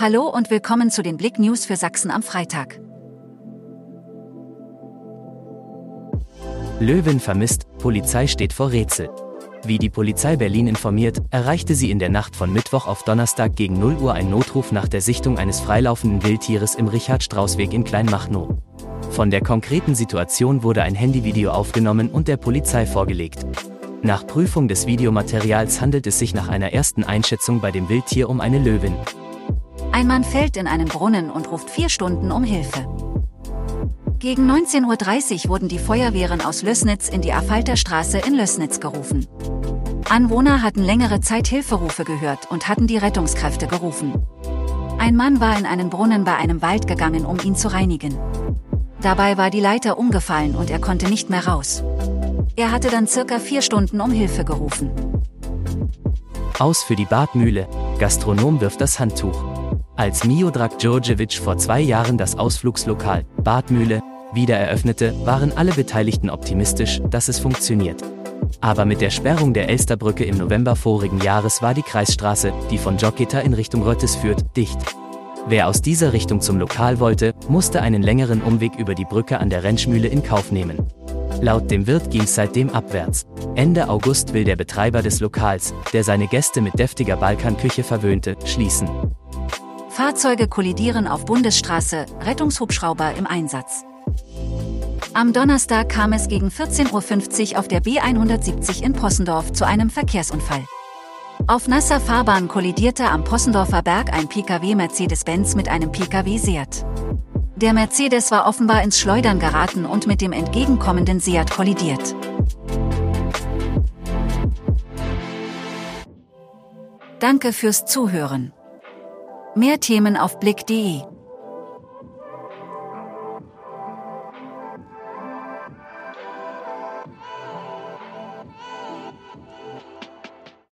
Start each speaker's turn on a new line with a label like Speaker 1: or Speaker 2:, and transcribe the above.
Speaker 1: Hallo und willkommen zu den Blick News für Sachsen am Freitag.
Speaker 2: Löwen vermisst, Polizei steht vor Rätsel. Wie die Polizei Berlin informiert, erreichte sie in der Nacht von Mittwoch auf Donnerstag gegen 0 Uhr ein Notruf nach der Sichtung eines freilaufenden Wildtieres im Richard-Strauß-Weg in Kleinmachnow. Von der konkreten Situation wurde ein Handyvideo aufgenommen und der Polizei vorgelegt. Nach Prüfung des Videomaterials handelt es sich nach einer ersten Einschätzung bei dem Wildtier um eine Löwin.
Speaker 1: Ein Mann fällt in einen Brunnen und ruft vier Stunden um Hilfe. Gegen 19.30 Uhr wurden die Feuerwehren aus Lößnitz in die Affalterstraße in Lößnitz gerufen. Anwohner hatten längere Zeit Hilferufe gehört und hatten die Rettungskräfte gerufen. Ein Mann war in einen Brunnen bei einem Wald gegangen, um ihn zu reinigen. Dabei war die Leiter umgefallen und er konnte nicht mehr raus. Er hatte dann circa vier Stunden um Hilfe gerufen.
Speaker 2: Aus für die Badmühle. Gastronom wirft das Handtuch. Als Miodrag Djordjevic vor zwei Jahren das Ausflugslokal Badmühle wieder eröffnete, waren alle Beteiligten optimistisch, dass es funktioniert. Aber mit der Sperrung der Elsterbrücke im November vorigen Jahres war die Kreisstraße, die von Joketa in Richtung Röttes führt, dicht. Wer aus dieser Richtung zum Lokal wollte, musste einen längeren Umweg über die Brücke an der Rentschmühle in Kauf nehmen. Laut dem Wirt ging es seitdem abwärts. Ende August will der Betreiber des Lokals, der seine Gäste mit deftiger Balkanküche verwöhnte, schließen.
Speaker 1: Fahrzeuge kollidieren auf Bundesstraße, Rettungshubschrauber im Einsatz. Am Donnerstag kam es gegen 14.50 Uhr auf der B170 in Possendorf zu einem Verkehrsunfall. Auf nasser Fahrbahn kollidierte am Possendorfer Berg ein Pkw Mercedes-Benz mit einem Pkw Seat. Der Mercedes war offenbar ins Schleudern geraten und mit dem entgegenkommenden Seat kollidiert. Danke fürs Zuhören. Mehr Themen auf blick.de